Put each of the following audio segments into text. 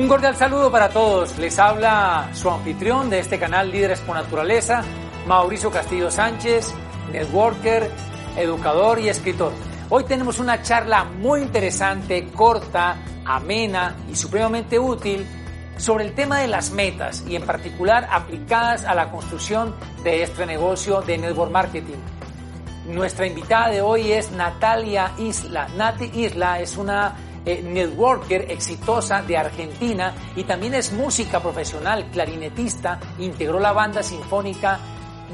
Un cordial saludo para todos. Les habla su anfitrión de este canal Líderes por Naturaleza, Mauricio Castillo Sánchez, networker, educador y escritor. Hoy tenemos una charla muy interesante, corta, amena y supremamente útil sobre el tema de las metas y en particular aplicadas a la construcción de este negocio de network marketing. Nuestra invitada de hoy es Natalia Isla. Nati Isla es una eh, networker exitosa de Argentina y también es música profesional, clarinetista, integró la banda sinfónica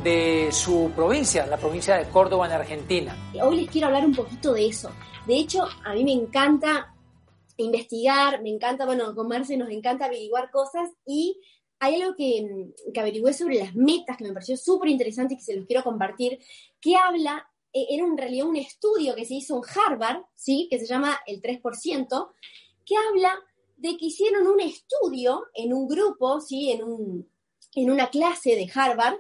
de su provincia, la provincia de Córdoba en Argentina. Hoy les quiero hablar un poquito de eso. De hecho, a mí me encanta investigar, me encanta, bueno, comerse, nos encanta averiguar cosas y hay algo que, que averigüé sobre las metas que me pareció súper interesante y que se los quiero compartir, que habla era en realidad un estudio que se hizo en Harvard, ¿sí? que se llama el 3%, que habla de que hicieron un estudio en un grupo, ¿sí? en, un, en una clase de Harvard,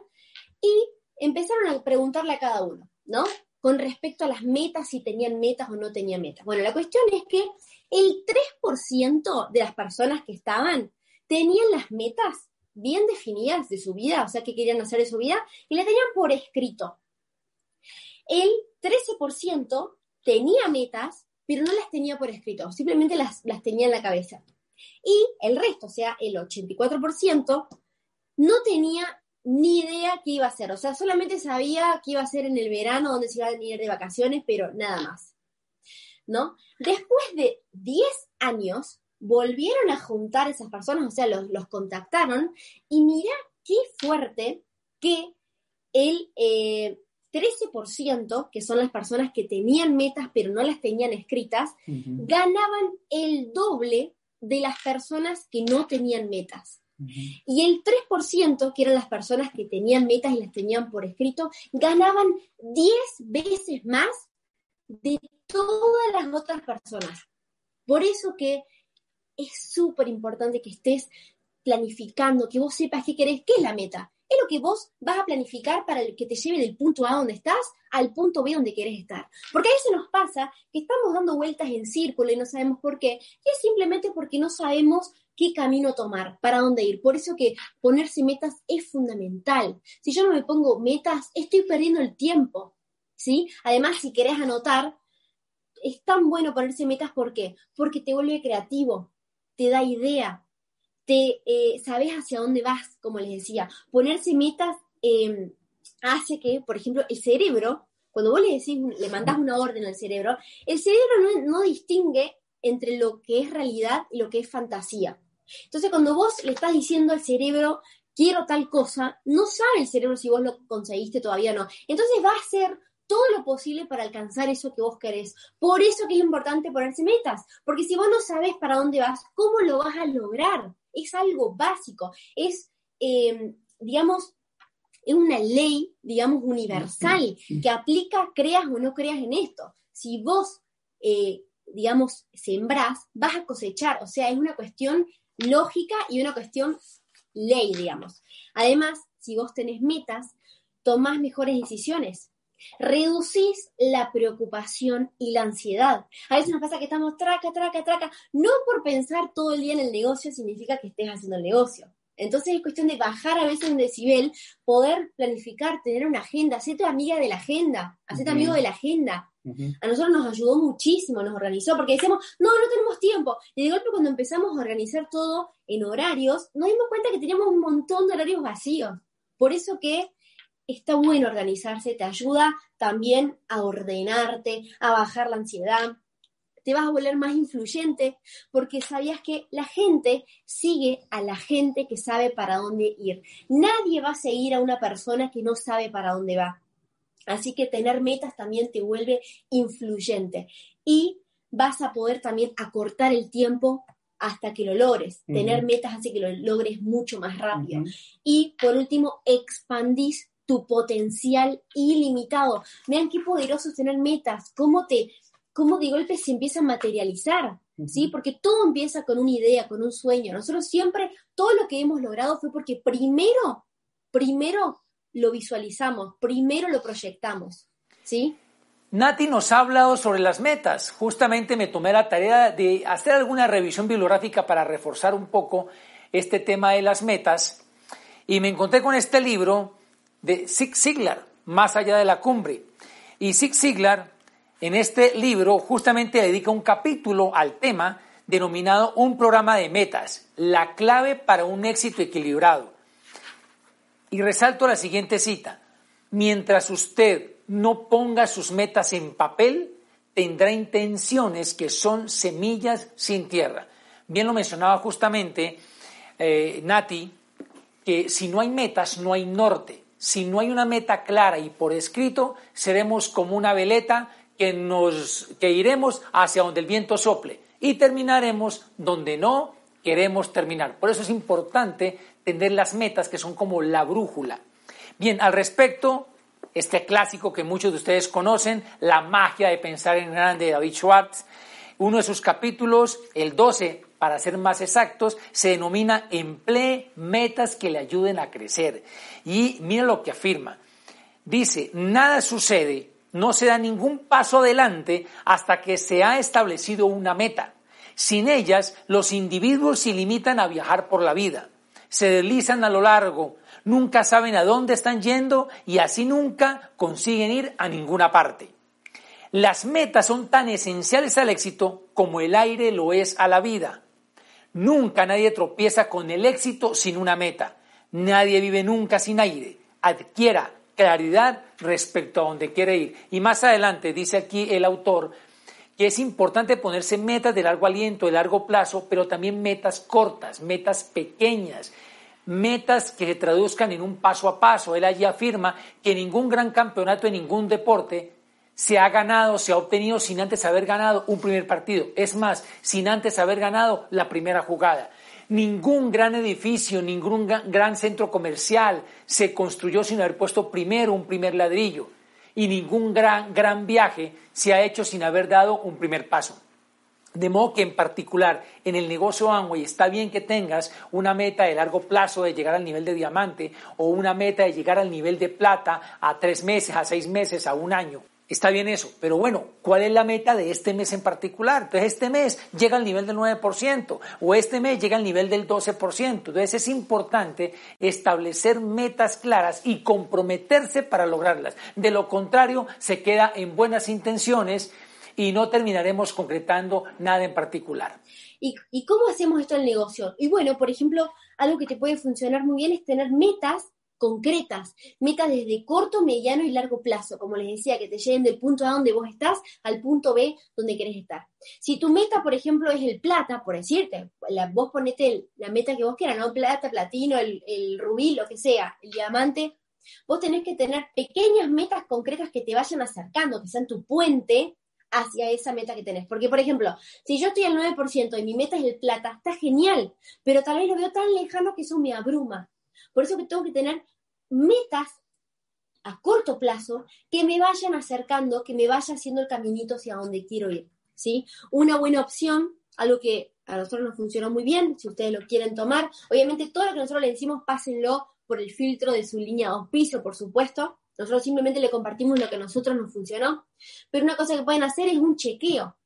y empezaron a preguntarle a cada uno, ¿no? Con respecto a las metas, si tenían metas o no tenían metas. Bueno, la cuestión es que el 3% de las personas que estaban tenían las metas bien definidas de su vida, o sea, que querían hacer de su vida, y las tenían por escrito el 13% tenía metas, pero no las tenía por escrito, simplemente las, las tenía en la cabeza. Y el resto, o sea, el 84%, no tenía ni idea qué iba a hacer. O sea, solamente sabía qué iba a hacer en el verano, donde se iba a venir de vacaciones, pero nada más. ¿No? Después de 10 años, volvieron a juntar esas personas, o sea, los, los contactaron, y mira qué fuerte que el, eh, 13%, que son las personas que tenían metas pero no las tenían escritas, ganaban el doble de las personas que no tenían metas. Y el 3%, que eran las personas que tenían metas y las tenían por escrito, ganaban 10 veces más de todas las otras personas. Por eso que es súper importante que estés planificando, que vos sepas qué querés, qué es la meta es lo que vos vas a planificar para que te lleve del punto A donde estás al punto B donde querés estar. Porque a veces nos pasa que estamos dando vueltas en círculo y no sabemos por qué. Y es simplemente porque no sabemos qué camino tomar, para dónde ir. Por eso que ponerse metas es fundamental. Si yo no me pongo metas, estoy perdiendo el tiempo. ¿sí? Además, si querés anotar, es tan bueno ponerse metas, ¿por qué? Porque te vuelve creativo, te da idea, te eh, sabes hacia dónde vas, como les decía. Ponerse metas em, hace que, por ejemplo, el cerebro, cuando vos le decís, le mandás una orden al cerebro, el cerebro no, distingue entre lo que es realidad y lo que es fantasía. Entonces, cuando vos le estás diciendo al cerebro, quiero tal cosa, no sabe el cerebro si vos lo conseguiste todavía o no. Entonces va a hacer todo lo posible para alcanzar eso que vos querés. Por eso que es importante ponerse metas, porque si vos no sabes para dónde vas, ¿cómo lo vas a lograr? es algo básico, es, eh, digamos, es una ley, digamos, universal que aplica, creas o no creas en esto. Si vos, eh, digamos, sembrás, vas a cosechar, o sea, es una cuestión lógica y una cuestión ley, digamos. Además, si vos tenés metas, tomás mejores decisiones, reducís la preocupación y la ansiedad. A veces nos pasa que estamos traca, traca, traca. No por pensar todo el día en el negocio significa que estés haciendo el negocio. Entonces es cuestión de bajar a veces un decibel, poder planificar, tener una agenda, hacerte amiga de la agenda, hacerte amigo de la agenda. A nosotros nos ayudó muchísimo, nos organizó, porque decíamos, no, no tenemos tiempo. Y de golpe cuando empezamos a organizar todo en horarios, nos dimos cuenta que teníamos un montón de horarios vacíos. Por eso que está bueno organizarse, te ayuda también a ordenarte, a bajar la ansiedad, te vas a volver más influyente porque sabías que la gente sigue a la gente que sabe para dónde ir. Nadie va a seguir a una persona que no sabe para dónde va. Así que tener metas también te vuelve influyente y vas a poder también acortar el tiempo hasta que lo logres. Tener metas hace que lo logres mucho más rápido. Y por último, expandís tu potencial ilimitado. Vean qué poderoso es tener metas, cómo te, cómo de golpe se empieza a materializar, ¿sí? Porque todo empieza con una idea, con un sueño. Nosotros siempre, todo lo que hemos logrado fue porque primero, primero lo visualizamos, primero lo proyectamos, ¿sí? Nati nos ha hablado sobre las metas. Justamente me tomé la tarea de hacer alguna revisión bibliográfica para reforzar un poco este tema de las metas y me encontré con este libro de Zig Ziglar, Más allá de la cumbre. Y Zig Ziglar en este libro justamente dedica un capítulo al tema denominado Un programa de metas, la clave para un éxito equilibrado. Y resalto la siguiente cita. Mientras usted no ponga sus metas en papel, tendrá intenciones que son semillas sin tierra. Bien lo mencionaba justamente eh, Nati, que si no hay metas, no hay norte. Si no hay una meta clara y por escrito, seremos como una veleta que, nos, que iremos hacia donde el viento sople y terminaremos donde no queremos terminar. Por eso es importante tener las metas que son como la brújula. Bien, al respecto, este clásico que muchos de ustedes conocen, La magia de pensar en grande de David Schwartz, uno de sus capítulos, el 12, para ser más exactos, se denomina Emplee metas que le ayuden a crecer. Y mira lo que afirma. Dice, nada sucede no se da ningún paso adelante hasta que se ha establecido una meta. Sin ellas, los individuos se limitan a viajar por la vida, se deslizan a lo largo, nunca saben a dónde están yendo y así nunca consiguen ir a ninguna parte. Las metas son tan esenciales al éxito como el aire lo es a la vida. Nunca nadie tropieza con el éxito sin una meta. Nadie vive nunca sin aire. Adquiera claridad respecto a dónde quiere ir. Y más adelante dice aquí el autor que es importante ponerse metas de largo aliento, de largo plazo, pero también metas cortas, metas pequeñas, metas que se traduzcan en un paso a paso. Él allí afirma que ningún gran campeonato en ningún deporte se ha ganado, se ha obtenido sin antes haber ganado un primer partido. Es más, sin antes haber ganado la primera jugada. Ningún gran edificio, ningún gran centro comercial se construyó sin haber puesto primero un primer ladrillo. Y ningún gran, gran viaje se ha hecho sin haber dado un primer paso. De modo que en particular en el negocio Amway está bien que tengas una meta de largo plazo de llegar al nivel de diamante o una meta de llegar al nivel de plata a tres meses, a seis meses, a un año. Está bien eso, pero bueno, ¿cuál es la meta de este mes en particular? Entonces, este mes llega al nivel del 9% o este mes llega al nivel del 12%. Entonces, es importante establecer metas claras y comprometerse para lograrlas. De lo contrario, se queda en buenas intenciones y no terminaremos concretando nada en particular. ¿Y, ¿Y cómo hacemos esto en el negocio? Y bueno, por ejemplo, algo que te puede funcionar muy bien es tener metas concretas, metas desde corto, mediano y largo plazo, como les decía, que te lleven del punto A donde vos estás al punto B donde querés estar. Si tu meta, por ejemplo, es el plata, por decirte, la, vos ponete la meta que vos quieras, ¿no? Plata, platino, el, el rubí, lo que sea, el diamante, vos tenés que tener pequeñas metas concretas que te vayan acercando, que sean tu puente hacia esa meta que tenés. Porque, por ejemplo, si yo estoy al 9% y mi meta es el plata, está genial, pero tal vez lo veo tan lejano que eso me abruma. Por eso que tengo que tener metas a corto plazo que me vayan acercando, que me vaya haciendo el caminito hacia donde quiero ir. ¿sí? Una buena opción, algo que a nosotros nos funcionó muy bien, si ustedes lo quieren tomar, obviamente todo lo que nosotros le decimos, pásenlo por el filtro de su línea de auspicio, por supuesto. Nosotros simplemente le compartimos lo que a nosotros nos funcionó. Pero una cosa que pueden hacer es un chequeo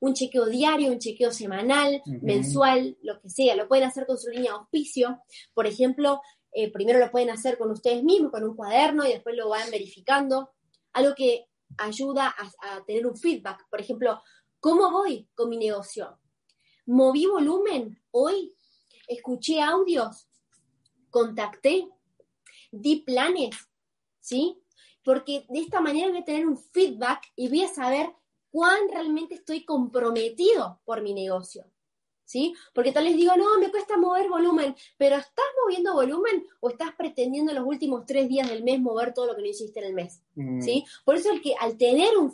un chequeo diario, un chequeo semanal, mensual, lo que sea. Lo pueden hacer con su línea de auspicio. Por ejemplo, eh, primero lo pueden hacer con ustedes mismos, con un cuaderno, y después lo van verificando. Algo que ayuda a, a tener un feedback. Por ejemplo, ¿cómo voy con mi negocio? ¿Moví volumen hoy? ¿Escuché audios? ¿Contacté? ¿Di planes? ¿Sí? Porque de esta manera voy a tener un feedback y voy a saber cuán realmente estoy comprometido por mi negocio. ¿Sí? Porque tal vez digo, no, me cuesta mover volumen, pero ¿estás moviendo volumen o estás pretendiendo en los últimos tres días del mes mover todo lo que no hiciste en el mes? Mm. ¿Sí? Por eso el que al tener un,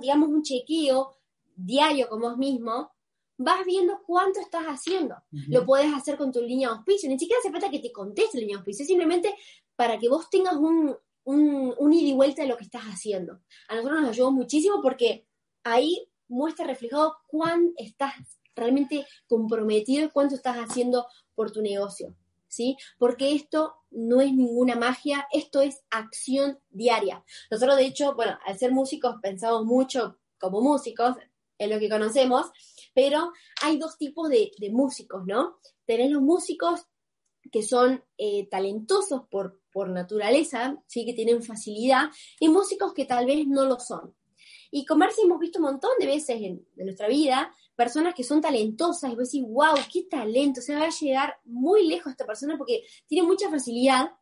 digamos, un chequeo diario con vos mismo, vas viendo cuánto estás haciendo. Lo puedes hacer con tu línea de auspicio. Ni siquiera hace falta que te conteste la línea de auspicio, simplemente para que vos tengas un, un, un ida y vuelta de lo que estás haciendo. A nosotros nos ayudó muchísimo porque ahí muestra reflejado cuán estás realmente comprometido cuánto estás haciendo por tu negocio. ¿sí? Porque esto no es ninguna magia, esto es acción diaria. Nosotros, de hecho, bueno, al ser músicos pensamos mucho como músicos, en lo que conocemos, pero hay dos tipos de, músicos, ¿no? Tenés los músicos que son eh, talentosos por, por naturaleza, sí que tienen facilidad, y músicos que tal vez no lo son. Y con Marcia hemos visto un montón de veces en, nuestra vida personas que son talentosas y vos decís, wow, qué talento, o sea, va a llegar muy lejos esta persona porque tiene mucha facilidad.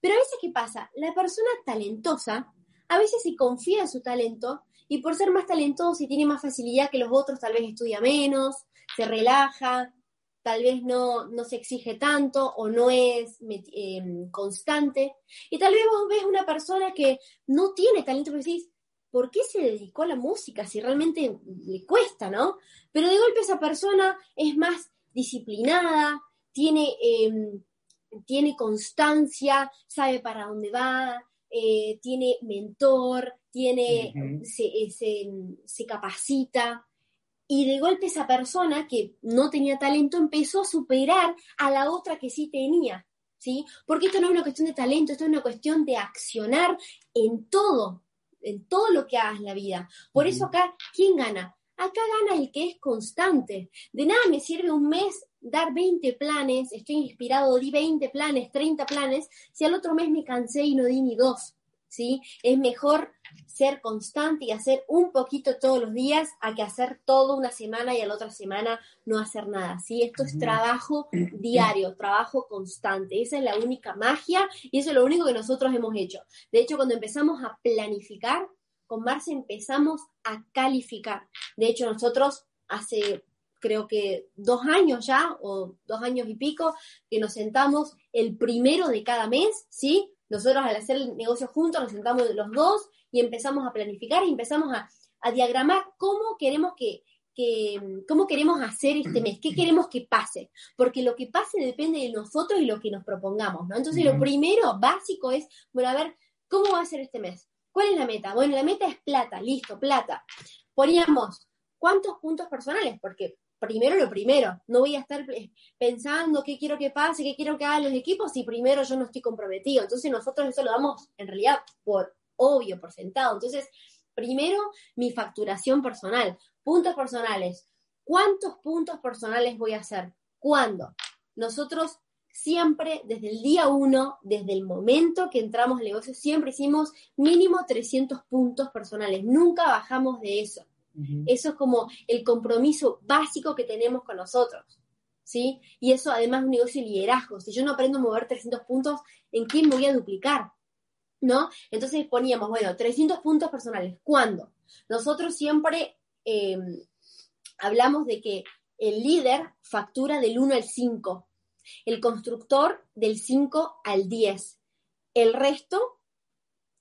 Pero a veces, ¿qué pasa? La persona talentosa a veces se confía en su talento y por ser más talentoso y tiene más facilidad que los otros, tal vez estudia menos, se relaja, tal vez no, no se exige tanto o no es em, constante. Y tal vez vos ves una persona que no tiene talento, pero decís, ¿por qué se dedicó a la música si realmente le cuesta, no? Pero de golpe esa persona es más disciplinada, tiene, em, tiene constancia, sabe para dónde va, eh, tiene mentor, tiene, se, se capacita y de golpe esa persona que no tenía talento empezó a superar a la otra que sí tenía, ¿sí? Porque esto no es una cuestión de talento, esto es una cuestión de accionar en todo, en todo lo que hagas en la vida. Por eso acá, ¿quién gana? Acá gana el que es constante. De nada me sirve un mes dar 20 planes, estoy inspirado, di 20 planes, 30 planes, si al otro mes me cansé y no di ni dos. ¿Sí? Es mejor ser constante y hacer un poquito todos los días a que hacer toda una semana y a la otra semana no hacer nada, ¿sí? Esto es trabajo diario, trabajo constante. Esa es la única magia y eso es lo único que nosotros hemos hecho. De hecho, cuando empezamos a planificar, con Marce empezamos a calificar. De hecho, nosotros hace creo que dos años ya, o dos años y pico, que nos sentamos el primero de cada mes, ¿sí? Nosotros al hacer el negocio juntos nos sentamos los dos y empezamos a planificar y empezamos a, diagramar cómo queremos que, cómo queremos hacer este mes, qué queremos que pase, porque lo que pase depende de nosotros y lo que nos propongamos, ¿no? Entonces, lo primero básico es, bueno, a ver, ¿cómo va a ser este mes? ¿Cuál es la meta? Bueno, la meta es plata, listo, plata. Poníamos, ¿cuántos puntos personales? Porque primero lo primero. No voy a estar pensando qué quiero que pase, qué quiero que hagan los equipos si primero yo no estoy comprometido. Entonces nosotros eso lo damos en realidad por obvio, por sentado. Entonces, primero mi facturación personal, puntos personales. ¿Cuántos puntos personales voy a hacer? ¿Cuándo? Nosotros siempre, desde el día uno, desde el momento que entramos al negocio, siempre hicimos mínimo 300 puntos personales. Nunca bajamos de eso. Eso es como el compromiso básico que tenemos con nosotros. ¿Sí? Y eso además es un negocio de liderazgo. Si yo no aprendo a mover 300 puntos, ¿en quién voy a duplicar? ¿No? Entonces poníamos, bueno, 300 puntos personales. ¿Cuándo? Nosotros siempre em, hablamos de que el líder factura del 1 al 5, el constructor del 5 al 10, el resto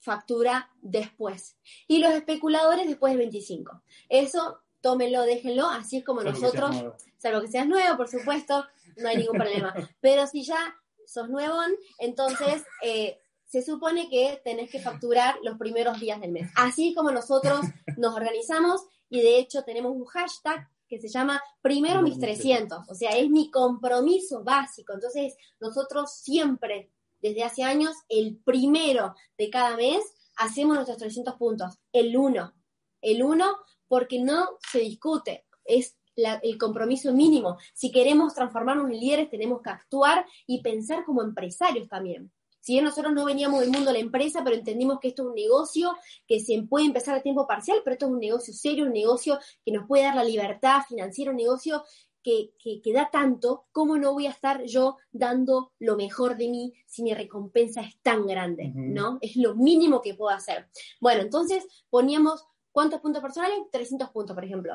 factura después. Y los especuladores después del 25. Eso, tómenlo, déjenlo, así es como nosotros, salvo que seas nuevo, por supuesto, no hay ningún problema. Pero si ya sos nuevo, entonces eh, se supone que tenés que facturar los primeros días del mes. Así como nosotros nos organizamos y de hecho tenemos un hashtag que se llama Primero mis 300, o sea, es mi compromiso básico. Entonces, nosotros siempre desde hace años, el primero de cada mes hacemos nuestros 300 puntos, el uno, el uno porque no se discute, es el compromiso mínimo. Si queremos transformarnos en líderes, tenemos que actuar y pensar como empresarios también. Si bien nosotros no veníamos del mundo de la empresa, pero entendimos que esto es un negocio que se puede empezar a tiempo parcial, pero esto es un negocio serio, un negocio que nos puede dar la libertad financiera, un negocio que, da tanto, ¿cómo no voy a estar yo dando lo mejor de mí si mi recompensa es tan grande? ¿No? Es lo mínimo que puedo hacer. Bueno, entonces poníamos, ¿cuántos puntos personales? 300 puntos, por ejemplo.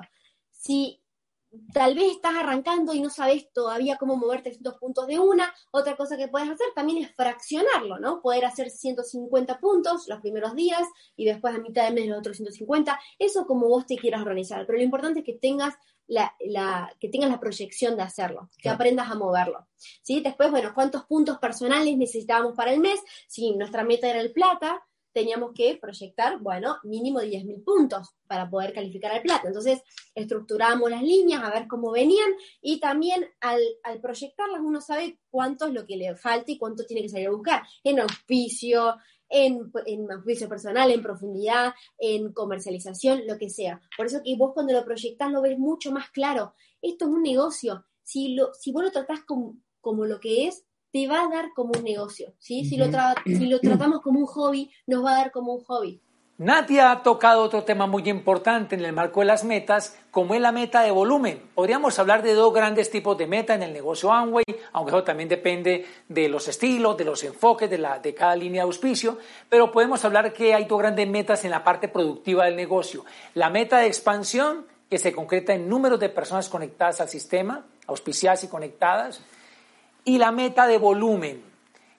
Si tal vez estás arrancando y no sabes todavía cómo mover 300 puntos de una, otra cosa que puedes hacer también es fraccionarlo, ¿no? Poder hacer 150 puntos los primeros días y después a mitad de mes los otros 150, eso como vos te quieras organizar, pero lo importante es que tengas la, que tengas la proyección de hacerlo, que aprendas a moverlo. ¿sí? Después, bueno, ¿cuántos puntos personales necesitábamos para el mes? Si nuestra meta era el plata, teníamos que proyectar, bueno, mínimo 10.000 puntos para poder calificar al plata. Entonces, estructuramos las líneas a ver cómo venían y también al, proyectarlas uno sabe cuánto es lo que le falta y cuánto tiene que salir a buscar en auspicio, en, en auspicio personal, en profundidad, en comercialización, lo que sea. Por eso que vos cuando lo proyectás lo ves mucho más claro. Esto es un negocio. Si, lo, si vos lo tratás como, como lo que es, te va a dar como un negocio, ¿sí? Si, lo si lo tratamos como un hobby, nos va a dar como un hobby. Nadia ha tocado otro tema muy importante en el marco de las metas, como es la meta de volumen. Podríamos hablar de dos grandes tipos de meta en el negocio Amway, aunque eso también depende de los estilos, de los enfoques de, la, de cada línea de auspicio, pero podemos hablar que hay dos grandes metas en la parte productiva del negocio. La meta de expansión, que se concreta en números de personas conectadas al sistema, auspiciadas y conectadas, y la meta de volumen.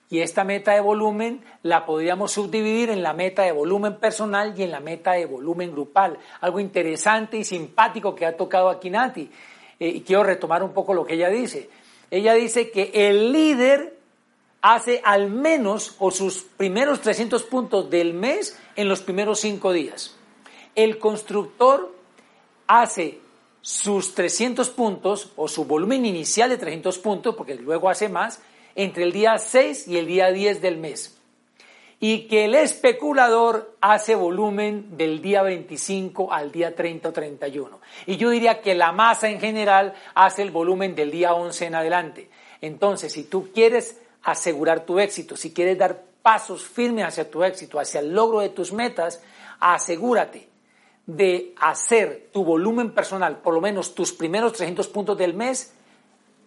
Y esta meta de volumen la podríamos subdividir en la meta de volumen personal y en la meta de volumen grupal. Algo interesante y simpático que ha tocado aquí Nati. Eh, y quiero retomar un poco lo que ella dice. Ella dice que el líder hace al menos o sus primeros 300 puntos del mes en los primeros cinco días. El constructor hace sus 300 puntos o su volumen inicial de 300 puntos, porque luego hace más, entre el día 6 y el día 10 del mes. Y que el especulador hace volumen del día 25 al día 30 o 31. Y yo diría que la masa en general hace el volumen del día 11 en adelante. Entonces, si tú quieres asegurar tu éxito, si quieres dar pasos firmes hacia tu éxito, hacia el logro de tus metas, asegúrate de hacer tu volumen personal, por lo menos tus primeros 300 puntos del mes,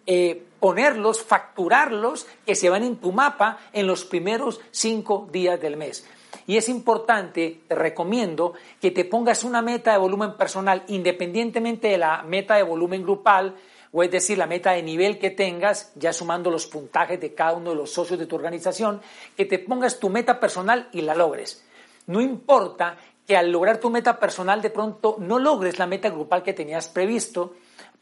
eh, ponerlos, facturarlos, que se van en tu mapa en los primeros cinco días del mes. Y es importante, te recomiendo que te pongas una meta de volumen personal independientemente de la meta de volumen grupal, o es decir, la meta de nivel que tengas, ya sumando los puntajes de cada uno de los socios de tu organización, que te pongas tu meta personal y la logres. No importa que al lograr tu meta personal de pronto no logres la meta grupal que tenías previsto,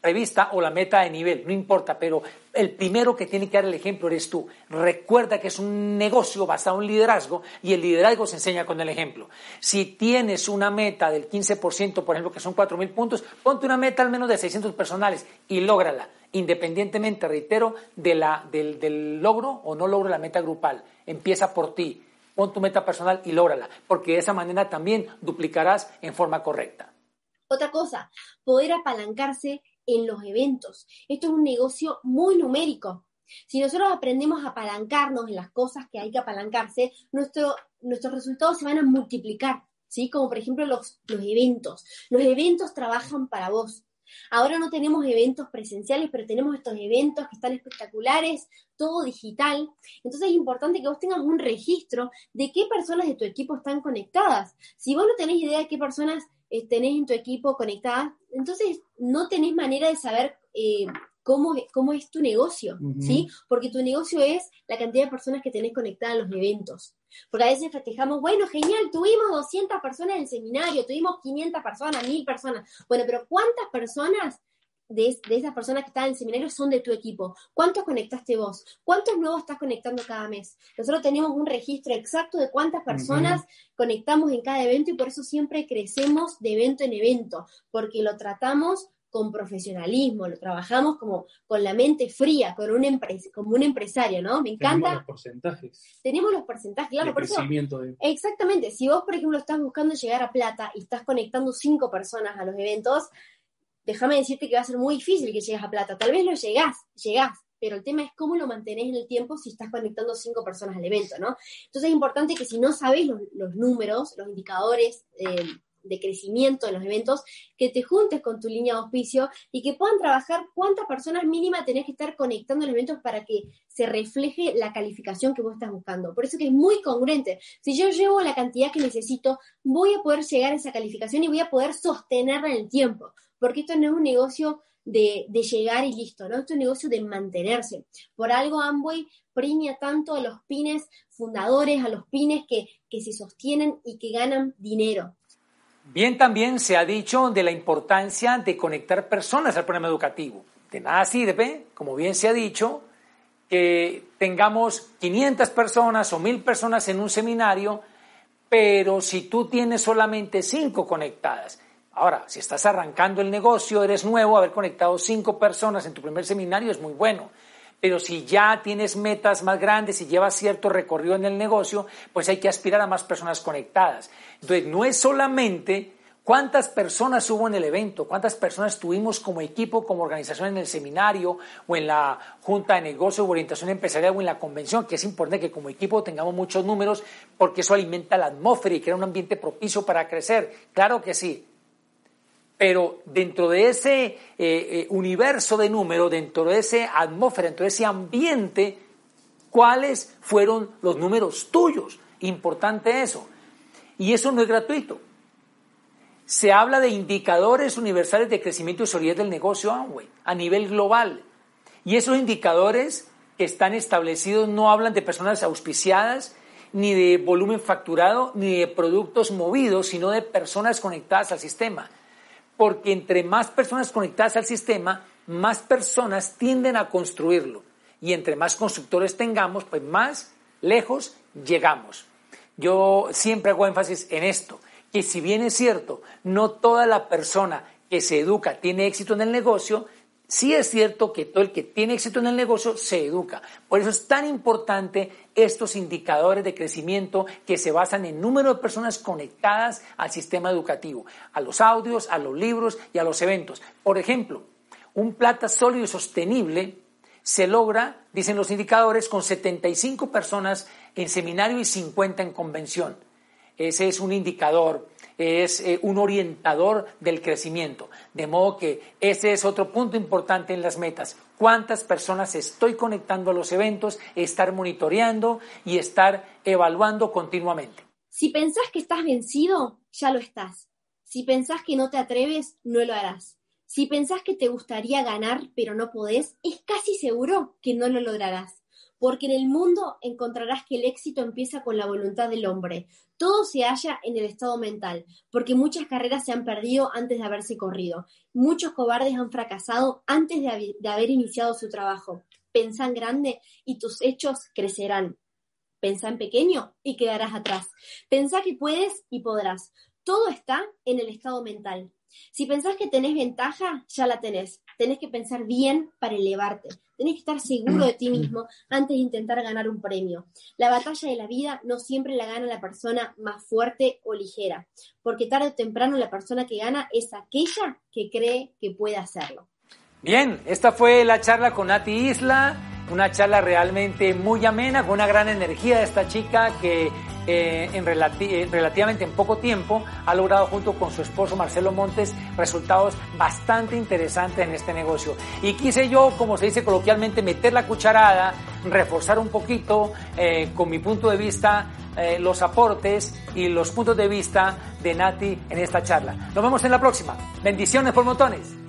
prevista o la meta de nivel, no importa, pero el primero que tiene que dar el ejemplo eres tú. Recuerda que es un negocio basado en liderazgo y el liderazgo se enseña con el ejemplo. Si tienes una meta del 15%, por ejemplo, que son 4.000 puntos, ponte una meta al menos de 600 personales y lógrala, independientemente, reitero, de la, del, del logro o no logro la meta grupal. Empieza por ti pon tu meta personal y lógrala, porque de esa manera también duplicarás en forma correcta. Otra cosa, poder apalancarse en los eventos. Esto es un negocio muy numérico. Si nosotros aprendemos a apalancarnos en las cosas que hay que apalancarse, nuestro, nuestros resultados se van a multiplicar, ¿sí? Como por ejemplo los, los eventos. Los eventos trabajan para vos. Ahora no tenemos eventos presenciales, pero tenemos estos eventos que están espectaculares, todo digital. Entonces es importante que vos tengas un registro de qué personas de tu equipo están conectadas. Si vos no tenés idea de qué personas eh, tenés en tu equipo conectadas, entonces no tenés manera de saber eh, cómo, cómo es tu negocio, ¿sí? Porque tu negocio es la cantidad de personas que tenés conectadas en los eventos. Porque a veces festejamos, bueno, genial, tuvimos 200 personas en el seminario, tuvimos 500 personas, 1000 personas. Bueno, pero ¿cuántas personas de, esas personas que están en el seminario son de tu equipo? ¿Cuántos conectaste vos? ¿Cuántos nuevos estás conectando cada mes? Nosotros tenemos un registro exacto de cuántas personas conectamos en cada evento y por eso siempre crecemos de evento en evento, porque lo tratamos con profesionalismo, lo trabajamos como con la mente fría, con un como un empresario, ¿no? Me encanta. Tenemos los porcentajes. Tenemos los porcentajes, claro, por eso. Exactamente. Si vos, por ejemplo, estás buscando llegar a plata y estás conectando cinco personas a los eventos, déjame decirte que va a ser muy difícil que llegues a plata. Tal vez lo llegás, llegás, pero el tema es cómo lo mantenés en el tiempo si estás conectando cinco personas al evento, ¿no? Entonces es importante que si no sabes los, números, los indicadores, eh, de crecimiento en los eventos, que te juntes con tu línea de auspicio y que puedan trabajar cuántas personas mínima tenés que estar conectando en eventos para que se refleje la calificación que vos estás buscando. Por eso que es muy congruente. Si yo llevo la cantidad que necesito, voy a poder llegar a esa calificación y voy a poder sostenerla en el tiempo, porque esto no es un negocio de, llegar y listo, ¿no? Es un negocio de mantenerse. Por algo Amway premia tanto a los pines fundadores, a los pines que, que se sostienen y que ganan dinero. Bien, también se ha dicho de la importancia de conectar personas al programa educativo. De nada sirve, como bien se ha dicho, que tengamos 500 personas o 1000 personas en un seminario, Pero si tú tienes solamente cinco conectadas, ahora, si estás arrancando el negocio, eres nuevo, haber conectado cinco personas en tu primer seminario es muy bueno. Pero si ya tienes metas más grandes y llevas cierto recorrido en el negocio, pues hay que aspirar a más personas conectadas. Entonces, no es solamente ¿Cuántas personas hubo en el evento? ¿Cuántas personas tuvimos como equipo, como organización en el seminario o en la Junta de Negocios o Orientación Empresarial o en la convención? Que es importante que como equipo tengamos muchos números porque eso alimenta la atmósfera y crea un ambiente propicio para crecer. Claro que sí. Pero dentro de ese eh, eh, universo de números, dentro de esa atmósfera, dentro de ese ambiente, ¿cuáles fueron los números tuyos? Importante eso. Y eso no es gratuito se habla de indicadores universales de crecimiento y solidez del negocio Amway a nivel global. Y esos indicadores que están establecidos no hablan de personas auspiciadas, ni de volumen facturado, ni de productos movidos, sino de personas conectadas al sistema. Porque entre más personas conectadas al sistema, más personas tienden a construirlo. Y entre más constructores tengamos, pues más lejos llegamos. Yo siempre hago énfasis en esto que si bien es cierto, no toda la persona que se educa tiene éxito en el negocio, sí es cierto que todo el que tiene éxito en el negocio se educa. Por eso es tan importante estos indicadores de crecimiento que se basan en número de personas conectadas al sistema educativo, a los audios, a los libros y a los eventos. Por ejemplo, un plata sólido y sostenible se logra, dicen los indicadores, con 75 personas en seminario y 50 en convención. Ese es un indicador, es eh, un orientador del crecimiento. De modo que ese es otro punto importante en las metas. ¿Cuántas personas estoy conectando a los eventos? Estar monitoreando y estar evaluando continuamente. Si pensás que estás vencido, ya lo estás. Si pensás que no te atreves, no lo harás. Si pensás que te gustaría ganar pero no podés, es casi seguro que no lo lograrás porque en el mundo encontrarás que el éxito empieza con la voluntad del hombre. Todo se halla en el estado mental, porque muchas carreras se han perdido antes de haberse corrido. Muchos cobardes han fracasado antes de, haber iniciado su trabajo. Pensá en grande y tus hechos crecerán. Pensá en pequeño y quedarás atrás. Pensá que puedes y podrás. Todo está en el estado mental. Si pensás que tenés ventaja, ya la tenés. Tenés que pensar bien para elevarte. Tenés que estar seguro de ti mismo antes de intentar ganar un premio. La batalla de la vida no siempre la gana la persona más fuerte o ligera, porque tarde o temprano la persona que gana es aquella que cree que puede hacerlo. Bien, esta fue la charla con Nati Isla, una charla realmente muy amena, con una gran energía de esta chica que eh, en eh, relativamente en poco tiempo ha logrado junto con su esposo Marcelo Montes resultados bastante interesantes en este negocio. Y quise yo, como se dice coloquialmente, meter la cucharada, reforzar un poquito eh, con mi punto de vista los aportes y los puntos de vista de Nati en esta charla. Nos vemos en la próxima. Bendiciones por montones.